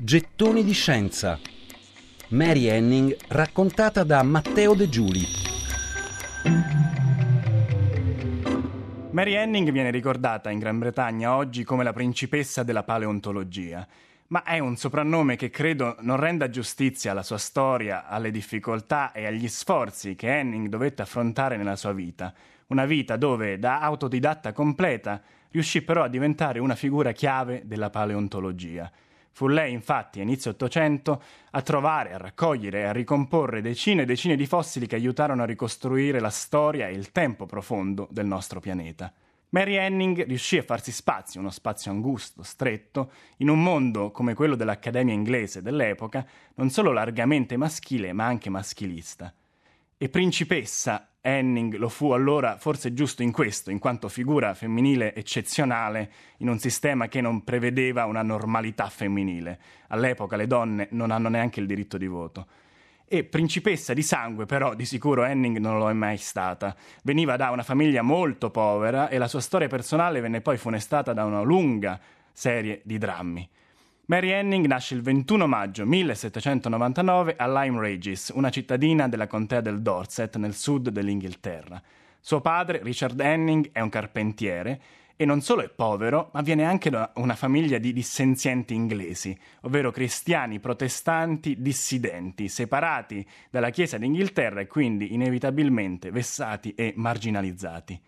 Gettoni di scienza. Mary Henning raccontata da Matteo De Giuli. Mary Henning viene ricordata in Gran Bretagna oggi come la principessa della paleontologia, ma è un soprannome che credo non renda giustizia alla sua storia, alle difficoltà e agli sforzi che Henning dovette affrontare nella sua vita. Una vita dove, da autodidatta completa, riuscì però a diventare una figura chiave della paleontologia. Fu lei, infatti, a inizio Ottocento, a trovare, a raccogliere e a ricomporre decine e decine di fossili che aiutarono a ricostruire la storia e il tempo profondo del nostro pianeta. Mary Henning riuscì a farsi spazio, uno spazio angusto, stretto, in un mondo come quello dell'Accademia inglese dell'epoca, non solo largamente maschile, ma anche maschilista. E principessa Henning lo fu allora forse giusto in questo, in quanto figura femminile eccezionale in un sistema che non prevedeva una normalità femminile. All'epoca le donne non hanno neanche il diritto di voto. E principessa di sangue, però, di sicuro Henning non lo è mai stata. Veniva da una famiglia molto povera e la sua storia personale venne poi funestata da una lunga serie di drammi. Mary Henning nasce il 21 maggio 1799 a Lyme Regis, una cittadina della contea del Dorset nel sud dell'Inghilterra. Suo padre, Richard Henning, è un carpentiere e non solo è povero, ma viene anche da una famiglia di dissenzienti inglesi, ovvero cristiani protestanti dissidenti, separati dalla Chiesa d'Inghilterra e quindi inevitabilmente vessati e marginalizzati.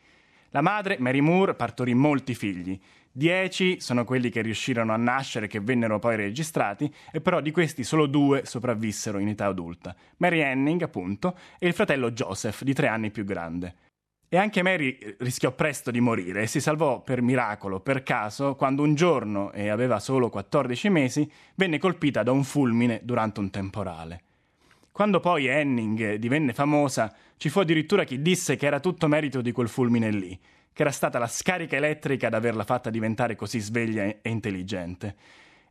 La madre, Mary Moore, partorì molti figli. Dieci sono quelli che riuscirono a nascere, che vennero poi registrati, e però di questi solo due sopravvissero in età adulta. Mary Henning, appunto, e il fratello Joseph, di tre anni più grande. E anche Mary eh, rischiò presto di morire e si salvò per miracolo, per caso, quando un giorno, e aveva solo 14 mesi, venne colpita da un fulmine durante un temporale. Quando poi Henning divenne famosa, ci fu addirittura chi disse che era tutto merito di quel fulmine lì, che era stata la scarica elettrica ad averla fatta diventare così sveglia e intelligente.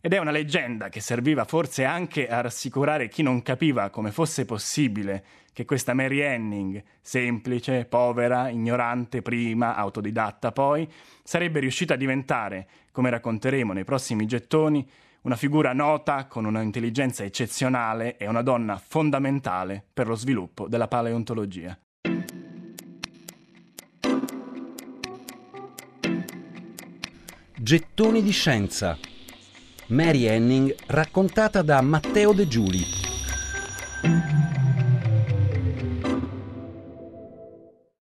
Ed è una leggenda che serviva forse anche a rassicurare chi non capiva come fosse possibile che questa Mary Henning, semplice, povera, ignorante prima, autodidatta poi, sarebbe riuscita a diventare, come racconteremo nei prossimi gettoni, una figura nota con un'intelligenza eccezionale e una donna fondamentale per lo sviluppo della paleontologia. Gettoni di scienza. Mary Henning raccontata da Matteo De Giuli.